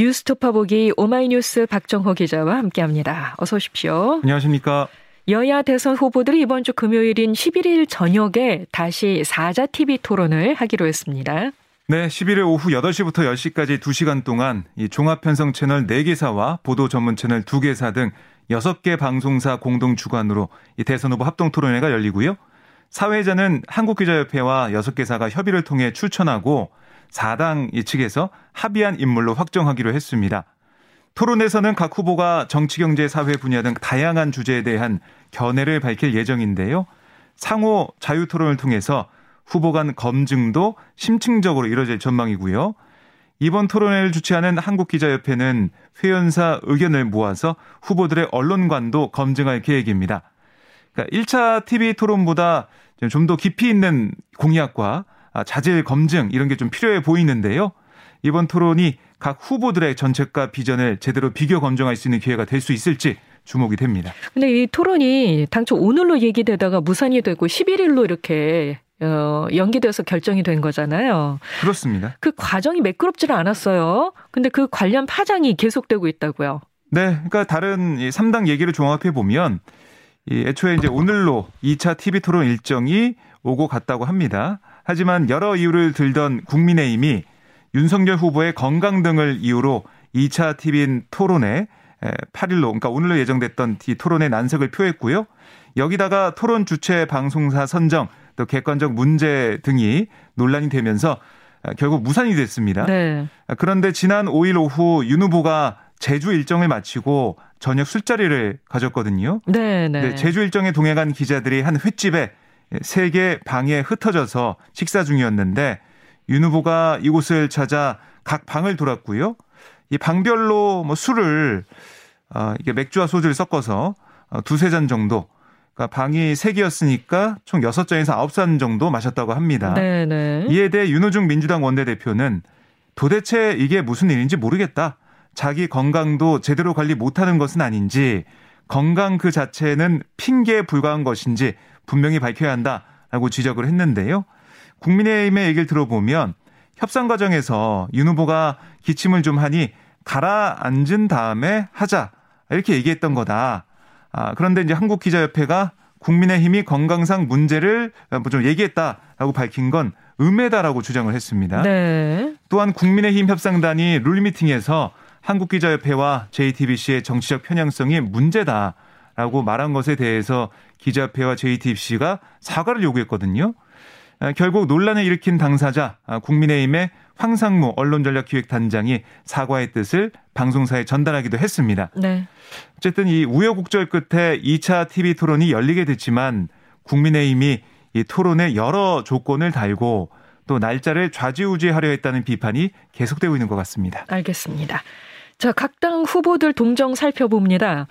뉴스토파 보기 오마이뉴스 박정호 기자와 함께합니다. 어서 오십시오. 안녕하십니까. 여야 대선 후보들이 이번 주 금요일인 11일 저녁에 다시 사자 TV 토론을 하기로 했습니다. 네, 11일 오후 8시부터 10시까지 2시간 동안 이 종합편성 채널 4개사와 보도 전문 채널 2개사 등 6개 방송사 공동 주관으로 이 대선 후보 합동 토론회가 열리고요. 사회자는 한국기자협회와 6개사가 협의를 통해 추천하고 4당 측에서 합의한 인물로 확정하기로 했습니다. 토론에서는 각 후보가 정치, 경제, 사회 분야 등 다양한 주제에 대한 견해를 밝힐 예정인데요. 상호 자유 토론을 통해서 후보 간 검증도 심층적으로 이뤄질 전망이고요. 이번 토론회를 주최하는 한국기자협회는 회원사 의견을 모아서 후보들의 언론관도 검증할 계획입니다. 그러니까 1차 TV 토론보다 좀 더 깊이 있는 공약과 자질 검증 이런 게 좀 필요해 보이는데요. 이번 토론이 각 후보들의 정책과 비전을 제대로 비교 검증할 수 있는 기회가 될 수 있을지 주목이 됩니다. 근데 이 토론이 당초 오늘로 얘기되다가 무산이 되고 11일로 이렇게 어, 연기돼서 결정이 된 거잖아요. 그렇습니다. 그 과정이 매끄럽지는 않았어요. 근데 그 관련 파장이 계속되고 있다고요. 네. 그러니까 다른 3당 얘기를 종합해 보면 이 애초에 이제 오늘로 2차 TV 토론 일정이 오고 갔다고 합니다. 하지만 여러 이유를 들던 국민의힘이 윤석열 후보의 건강 등을 이유로 2차 TV 토론에 8일로 그러니까 오늘로 예정됐던 이 토론에 난색을 표했고요. 여기다가 토론 주최 방송사 선정 또 객관적 문제 등이 논란이 되면서 결국 무산이 됐습니다. 네. 그런데 지난 5일 오후 윤 후보가 제주 일정을 마치고 저녁 술자리를 가졌거든요. 네, 네. 네 제주 일정에 동행한 기자들이 한 횟집에 세개 방에 흩어져서 식사 중이었는데 윤 후보가 이곳을 찾아 각 방을 돌았고요. 이 방별로 뭐 술을 어, 이게 맥주와 소주를 섞어서 어, 두세 잔 정도 그러니까 방이 세 개였으니까 총 여섯 잔에서 아홉 잔 정도 마셨다고 합니다. 네네. 네. 이에 대해 윤호중 민주당 원내대표는 도대체 이게 무슨 일인지 모르겠다. 자기 건강도 제대로 관리 못하는 것은 아닌지 건강 그 자체는 핑계에 불과한 것인지 분명히 밝혀야 한다라고 지적을 했는데요. 국민의힘의 얘기를 들어보면 협상 과정에서 윤 후보가 기침을 좀 하니 가라앉은 다음에 하자 이렇게 얘기했던 거다. 아, 그런데 이제 한국기자협회가 국민의힘이 건강상 문제를 좀 얘기했다라고 밝힌 건 음해다라고 주장을 했습니다. 네. 또한 국민의힘 협상단이 룰미팅에서 한국기자협회와 JTBC의 정치적 편향성이 문제다라고 말한 것에 대해서 기자협회와 JTBC가 사과를 요구했거든요. 아, 결국 논란을 일으킨 당사자 아, 국민의힘의 황상무 언론전략기획단장이 사과의 뜻을 방송사에 전달하기도 했습니다. 네. 어쨌든 이 우여곡절 끝에 2차 TV 토론이 열리게 됐지만 국민의힘이 이 토론에 여러 조건을 달고 또 날짜를 좌지우지하려 했다는 비판이 계속되고 있는 것 같습니다. 알겠습니다. 자, 각 당 후보들 동정 살펴봅니다.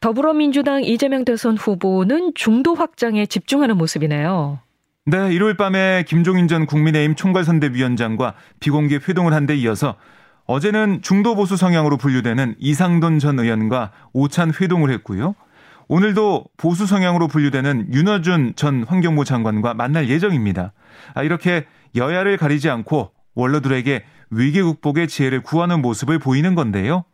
더불어민주당 이재명 대선 후보는 중도 확장에 집중하는 모습이네요. 네, 일요일 밤에 김종인 전 국민의힘 총괄선대위원장과 비공개 회동을 한 데 이어서 어제는 중도 보수 성향으로 분류되는 이상돈 전 의원과 오찬 회동을 했고요. 오늘도 보수 성향으로 분류되는 윤어준 전 환경부 장관과 만날 예정입니다. 아, 이렇게 여야를 가리지 않고 원로들에게 위기 극복의 지혜를 구하는 모습을 보이는 건데요.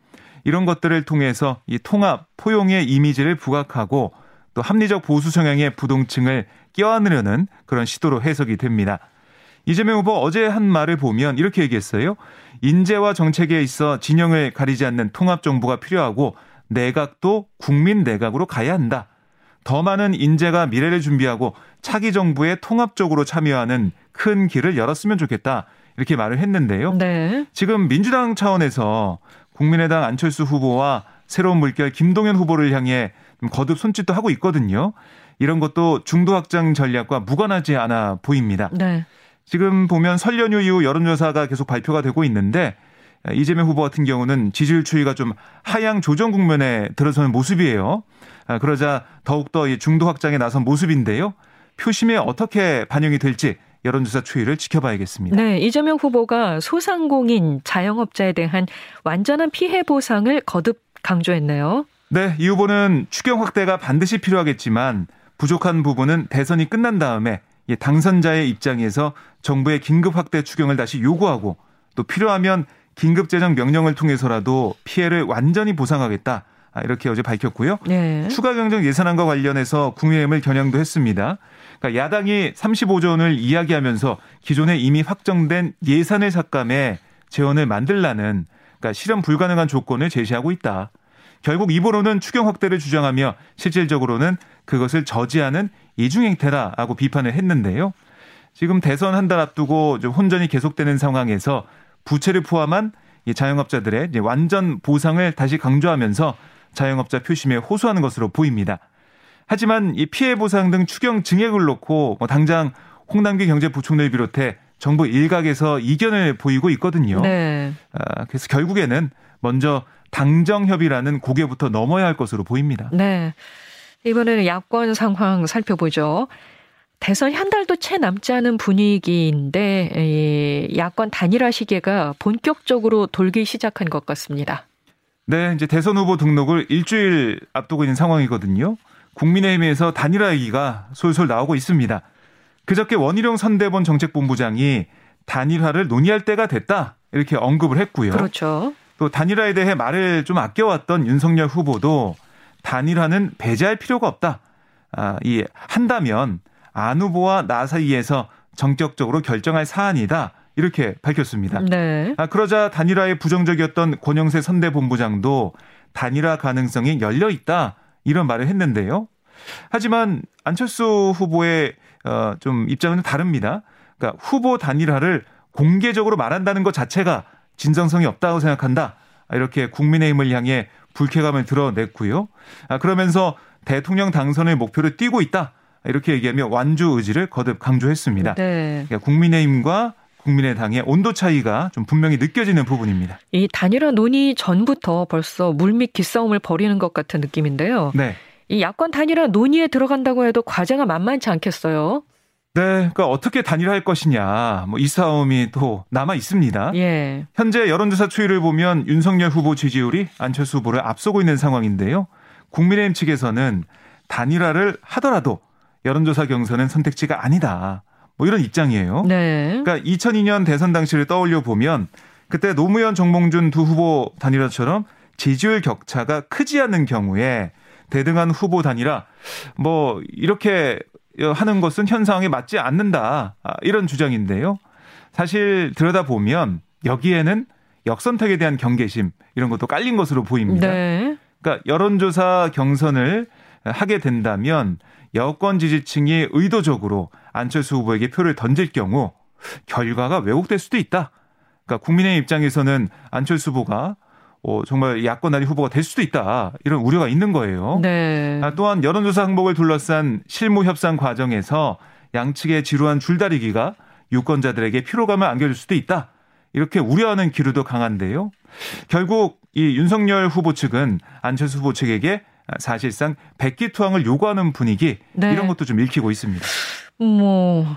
이런 것들을 통해서 이 통합, 포용의 이미지를 부각하고 또 합리적 보수 성향의 부동층을 껴안으려는 그런 시도로 해석이 됩니다. 이재명 후보 어제 한 말을 보면 이렇게 얘기했어요. 인재와 정책에 있어 진영을 가리지 않는 통합 정부가 필요하고 내각도 국민 내각으로 가야 한다. 더 많은 인재가 미래를 준비하고 차기 정부에 통합적으로 참여하는 큰 길을 열었으면 좋겠다. 이렇게 말을 했는데요. 네. 지금 민주당 차원에서 국민의당 안철수 후보와 새로운 물결 김동연 후보를 향해 거듭 손짓도 하고 있거든요. 이런 것도 중도 확장 전략과 무관하지 않아 보입니다. 네. 지금 보면 설 연휴 이후 여론조사가 계속 발표가 되고 있는데 이재명 후보 같은 경우는 지지율 추이가 좀 하향 조정 국면에 들어서는 모습이에요. 아, 그러자 더욱더 중도 확장에 나선 모습인데요. 표심에 어떻게 반영이 될지 여론조사 추이를 지켜봐야겠습니다. 네, 이재명 후보가 소상공인 자영업자에 대한 완전한 피해 보상을 거듭 강조했네요. 네, 이 후보는 추경 확대가 반드시 필요하겠지만 부족한 부분은 대선이 끝난 다음에 당선자의 입장에서 정부의 긴급 확대 추경을 다시 요구하고 또 필요하면 긴급 재정 명령을 통해서라도 피해를 완전히 보상하겠다. 아, 이렇게 어제 밝혔고요. 네. 추가 경정 예산안과 관련해서 국민의힘을 겨냥도 했습니다. 그러니까 야당이 35조 원을 이야기하면서 기존에 이미 확정된 예산을 삭감해 재원을 만들라는 그러니까 실현 불가능한 조건을 제시하고 있다. 결국 입으로는 추경 확대를 주장하며 실질적으로는 그것을 저지하는 이중행태라고 비판을 했는데요. 지금 대선 한 달 앞두고 좀 혼전이 계속되는 상황에서 부채를 포함한 이 자영업자들의 완전 보상을 다시 강조하면서 자영업자 표심에 호소하는 것으로 보입니다. 하지만 이 피해 보상 등 추경 증액을 놓고 뭐 당장 홍남기 경제부총리를 비롯해 정부 일각에서 이견을 보이고 있거든요. 네. 아, 그래서 결국에는 먼저 당정협의라는 고개부터 넘어야 할 것으로 보입니다. 네. 이번에는 야권 상황 살펴보죠. 대선 한 달도 채 남지 않은 분위기인데 야권 단일화 시계가 본격적으로 돌기 시작한 것 같습니다. 네, 이제 대선 후보 등록을 일주일 앞두고 있는 상황이거든요. 국민의힘에서 단일화 얘기가 솔솔 나오고 있습니다. 그저께 원희룡 선대본 정책본부장이 단일화를 논의할 때가 됐다 이렇게 언급을 했고요. 그렇죠. 또 단일화에 대해 말을 좀 아껴왔던 윤석열 후보도 단일화는 배제할 필요가 없다. 아, 이 한다면 안 후보와 나 사이에서 전격적으로 결정할 사안이다. 이렇게 밝혔습니다. 네. 아, 그러자 단일화에 부정적이었던 권영세 선대본부장도 단일화 가능성이 열려 있다. 이런 말을 했는데요. 하지만 안철수 후보의 어, 좀 입장은 다릅니다. 그러니까 후보 단일화를 공개적으로 말한다는 것 자체가 진정성이 없다고 생각한다. 이렇게 국민의힘을 향해 불쾌감을 드러냈고요. 아, 그러면서 대통령 당선을 목표로 뛰고 있다. 이렇게 얘기하며 완주 의지를 거듭 강조했습니다. 네. 그러니까 국민의힘과 국민의당의 온도 차이가 좀 분명히 느껴지는 부분입니다. 이 단일화 논의 전부터 벌써 물밑 기싸움을 벌이는 것 같은 느낌인데요. 네. 이 야권 단일화 논의에 들어간다고 해도 과제가 만만치 않겠어요. 네, 그러니까 어떻게 단일화할 것이냐, 뭐 이 싸움이 또 남아 있습니다. 예. 현재 여론조사 추이를 보면 윤석열 후보 지지율이 안철수 후보를 앞서고 있는 상황인데요. 국민의힘 측에서는 단일화를 하더라도 여론조사 경선은 선택지가 아니다. 뭐 이런 입장이에요. 네. 그러니까 2002년 대선 당시를 떠올려 보면 그때 노무현 정몽준 두 후보 단일화처럼 지지율 격차가 크지 않은 경우에 대등한 후보 단일화 뭐 이렇게 하는 것은 현상에 맞지 않는다. 아, 이런 주장인데요. 사실 들여다 보면 여기에는 역선택에 대한 경계심 이런 것도 깔린 것으로 보입니다. 네. 그러니까 여론조사 경선을 하게 된다면 여권 지지층이 의도적으로 안철수 후보에게 표를 던질 경우 결과가 왜곡될 수도 있다. 그러니까 국민의 입장에서는 안철수 후보가 어, 정말 야권 단위 후보가 될 수도 있다. 이런 우려가 있는 거예요. 네. 아, 또한 여론조사 항목을 둘러싼 실무 협상 과정에서 양측의 지루한 줄다리기가 유권자들에게 피로감을 안겨줄 수도 있다. 이렇게 우려하는 기류도 강한데요. 결국 이 윤석열 후보 측은 안철수 후보 측에게 사실상 백기 투항을 요구하는 분위기 네. 이런 것도 좀 읽히고 있습니다. 뭐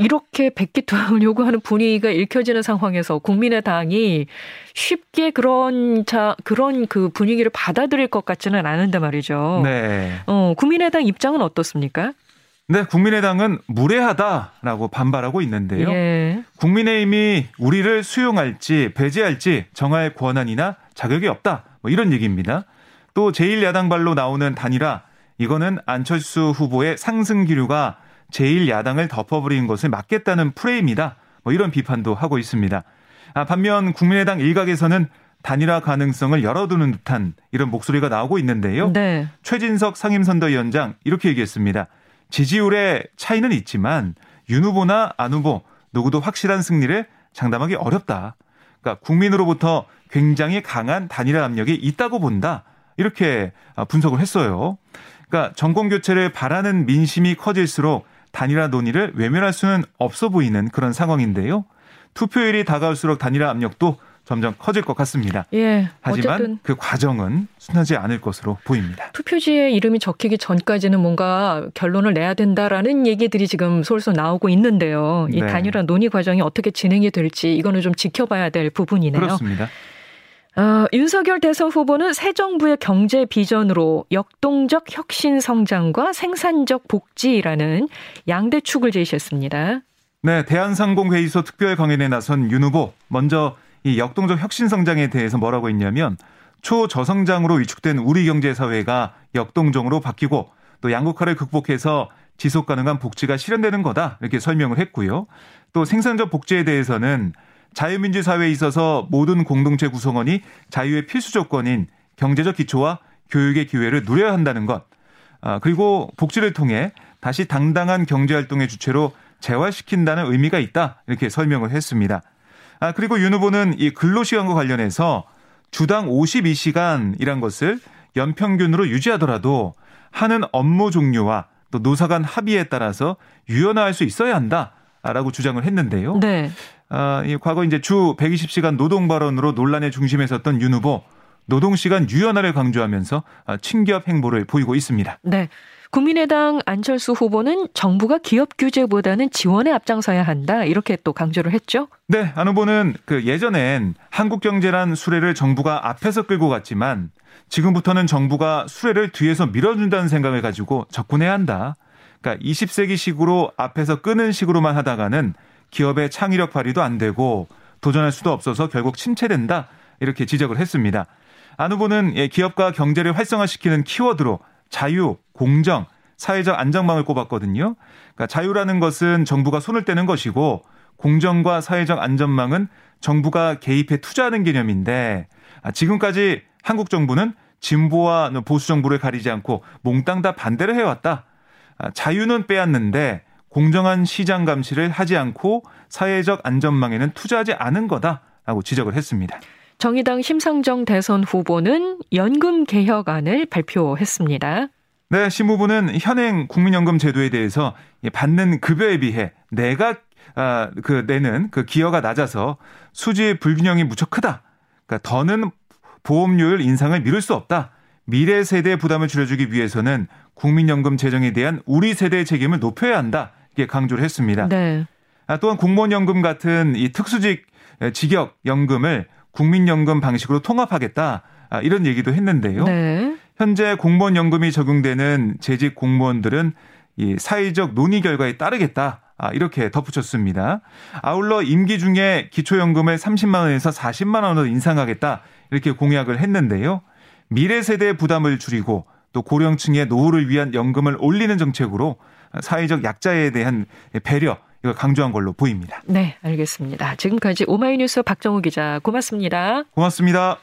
이렇게 백기투항을 요구하는 분위기가 읽혀지는 상황에서 국민의당이 쉽게 그런 자 그런 그 분위기를 받아들일 것 같지는 않은데 말이죠. 네. 어, 국민의당 입장은 어떻습니까? 네, 국민의당은 무례하다라고 반발하고 있는데요. 예. 국민의힘이 우리를 수용할지 배제할지 정할 권한이나 자격이 없다. 뭐 이런 얘기입니다. 또 제1야당 발로 나오는 단일화 이거는 안철수 후보의 상승 기류가 제1야당을 덮어버린 것을 막겠다는 프레임이다. 뭐 이런 비판도 하고 있습니다. 아, 반면 국민의당 일각에서는 단일화 가능성을 열어두는 듯한 이런 목소리가 나오고 있는데요. 네. 최진석 상임선대위원장 이렇게 얘기했습니다. 지지율의 차이는 있지만 윤 후보나 안 후보 누구도 확실한 승리를 장담하기 어렵다. 그러니까 국민으로부터 굉장히 강한 단일화 압력이 있다고 본다. 이렇게 분석을 했어요. 그러니까 정권 교체를 바라는 민심이 커질수록 단일화 논의를 외면할 수는 없어 보이는 그런 상황인데요. 투표율이 다가올수록 단일화 압력도 점점 커질 것 같습니다. 예. 하지만. 그 과정은 순하지 않을 것으로 보입니다. 투표지에 이름이 적히기 전까지는 뭔가 결론을 내야 된다라는 얘기들이 지금 솔솔 나오고 있는데요. 이 네. 단일화 논의 과정이 어떻게 진행이 될지 이거는 좀 지켜봐야 될 부분이네요. 그렇습니다. 어, 윤석열 대선 후보는 새 정부의 경제 비전으로 역동적 혁신 성장과 생산적 복지라는 양대 축을 제시했습니다. 네, 대한상공회의소 특별 강연에 나선 윤 후보 먼저 이 역동적 혁신 성장에 대해서 뭐라고 했냐면 초저성장으로 위축된 우리 경제 사회가 역동적으로 바뀌고 또 양극화를 극복해서 지속 가능한 복지가 실현되는 거다 이렇게 설명을 했고요. 또 생산적 복지에 대해서는 자유민주 사회에 있어서 모든 공동체 구성원이 자유의 필수 조건인 경제적 기초와 교육의 기회를 누려야 한다는 것. 아, 그리고 복지를 통해 다시 당당한 경제 활동의 주체로 재활시킨다는 의미가 있다. 이렇게 설명을 했습니다. 아, 그리고 윤 후보는 이 근로시간과 관련해서 주당 52시간이란 것을 연평균으로 유지하더라도 하는 업무 종류와 또 노사 간 합의에 따라서 유연화할 수 있어야 한다 라고 주장을 했는데요. 네. 아, 이 과거 이제 주 120시간 노동 발언으로 논란의 중심에 섰던 윤 후보 노동시간 유연화를 강조하면서 아, 친기업 행보를 보이고 있습니다. 네. 국민의당 안철수 후보는 정부가 기업 규제보다는 지원에 앞장서야 한다 이렇게 또 강조를 했죠. 네, 안 후보는 그 예전엔 한국 경제란 수레를 정부가 앞에서 끌고 갔지만 지금부터는 정부가 수레를 뒤에서 밀어준다는 생각을 가지고 접근해야 한다. 그러니까 20세기식으로 앞에서 끄는 식으로만 하다가는 기업의 창의력 발휘도 안 되고 도전할 수도 없어서 결국 침체된다. 이렇게 지적을 했습니다. 안 후보는 예, 기업과 경제를 활성화시키는 키워드로 자유, 공정, 사회적 안정망을 꼽았거든요. 그러니까 자유라는 것은 정부가 손을 떼는 것이고 공정과 사회적 안전망은 정부가 개입해 투자하는 개념인데 아, 지금까지 한국 정부는 진보와 보수 정부를 가리지 않고 몽땅 다 반대를 해왔다. 아, 자유는 빼앗는데 공정한 시장 감시를 하지 않고 사회적 안전망에는 투자하지 않은 거다라고 지적을 했습니다. 정의당 심상정 대선 후보는 연금 개혁안을 발표했습니다. 네, 심 후보는 현행 국민연금 제도에 대해서 받는 급여에 비해 내가 아, 그 내는 그 기여가 낮아서 수지 불균형이 무척 크다. 그러니까 더는 보험료율 인상을 미룰 수 없다. 미래 세대의 부담을 줄여주기 위해서는 국민연금 재정에 대한 우리 세대의 책임을 높여야 한다. 이렇게 강조를 했습니다. 네. 아, 또한 공무원연금 같은 이 특수직 직역 연금을 국민연금 방식으로 통합하겠다. 아, 이런 얘기도 했는데요. 네. 현재 공무원 연금이 적용되는 재직 공무원들은 이 사회적 논의 결과에 따르겠다. 아, 이렇게 덧붙였습니다. 아울러 임기 중에 기초연금을 30만 원에서 40만 원으로 인상하겠다. 이렇게 공약을 했는데요. 미래 세대의 부담을 줄이고 또 고령층의 노후를 위한 연금을 올리는 정책으로 사회적 약자에 대한 배려 이걸 강조한 걸로 보입니다. 네, 알겠습니다. 지금까지 오마이뉴스 박정우 기자 고맙습니다. 고맙습니다.